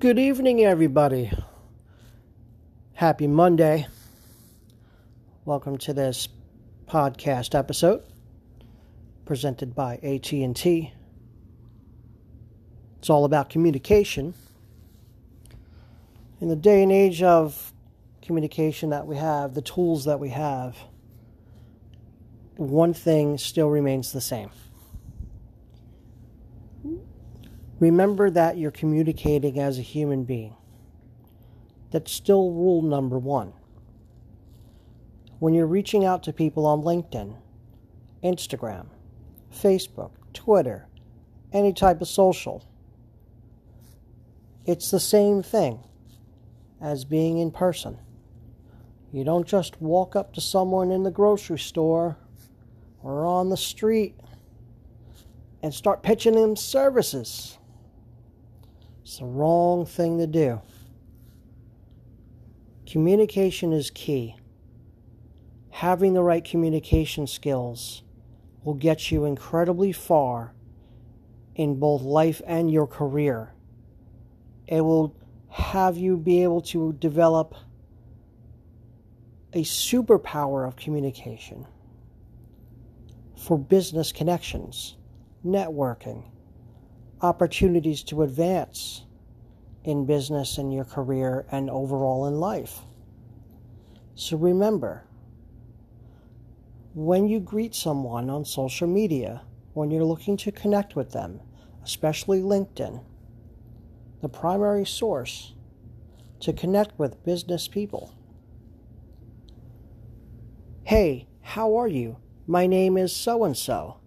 Good evening, everybody. Happy Monday. Welcome to this podcast episode presented by AT&T. It's all about communication. In the day and age of communication that we have, the tools that we have, one thing still remains the same. Remember that you're communicating as a human being. That's still rule number one. When you're reaching out to people on LinkedIn, Instagram, Facebook, Twitter, any type of social, it's the same thing as being in person. You don't just walk up to someone in the grocery store or on the street and start pitching them services. It's the wrong thing to do. Communication is key. Having the right communication skills will get you incredibly far in both life and your career. It will have you be able to develop a superpower of communication for business connections, networking, opportunities to advance in business and your career and overall in life. So remember, when you greet someone on social media, when you're looking to connect with them, especially LinkedIn, the primary source to connect with business people. Hey, how are you? My name is so and so.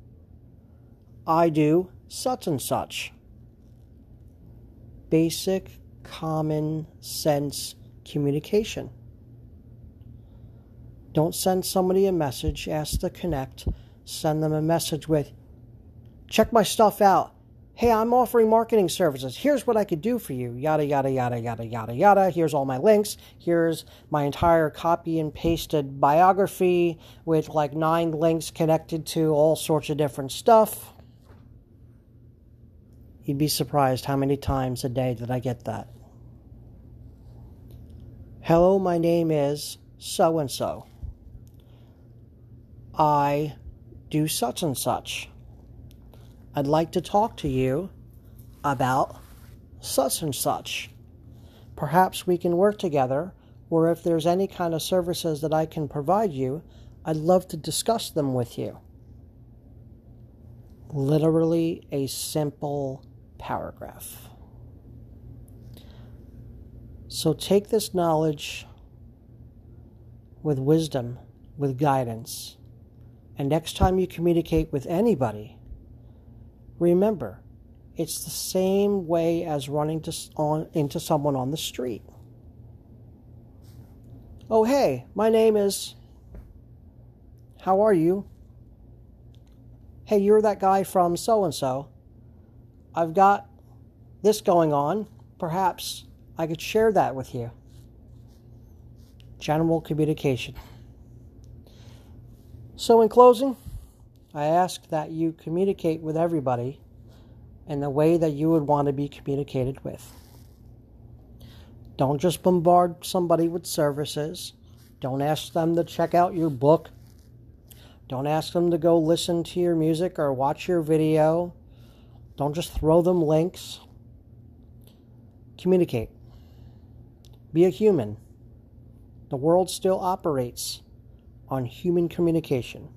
I do such and such. Basic common sense communication. Don't send somebody a message, ask to connect, send them a message with, check my stuff out hey, I'm offering marketing services. Here's what I could do for you. Yada, yada, yada, yada, yada, yada. Here's all my links. Here's my entire copy and pasted biography with like nine links connected to all sorts of different stuff. You'd be surprised how many times a day that I get that. Hello, my name is so and so. I do such and such. I'd like to talk to you about such and such. Perhaps we can work together, or if there's any kind of services that I can provide you, I'd love to discuss them with you. Literally a simple paragraph. So take this knowledge with wisdom, with guidance, and next time you communicate with anybody, Remember, it's the same way as running to, on, into someone on the street. Oh, hey, my name is. How are you? Hey, you're that guy from so and so. I've got this going on. Perhaps I could share that with you. General communication. So, in closing, I ask that you communicate with everybody in the way that you would want to be communicated with. Don't just bombard somebody with services. Don't ask them to check out your book. Don't ask them to go listen to your music or watch your video. Don't just throw them links. Communicate. Be a human. The world still operates on human communication.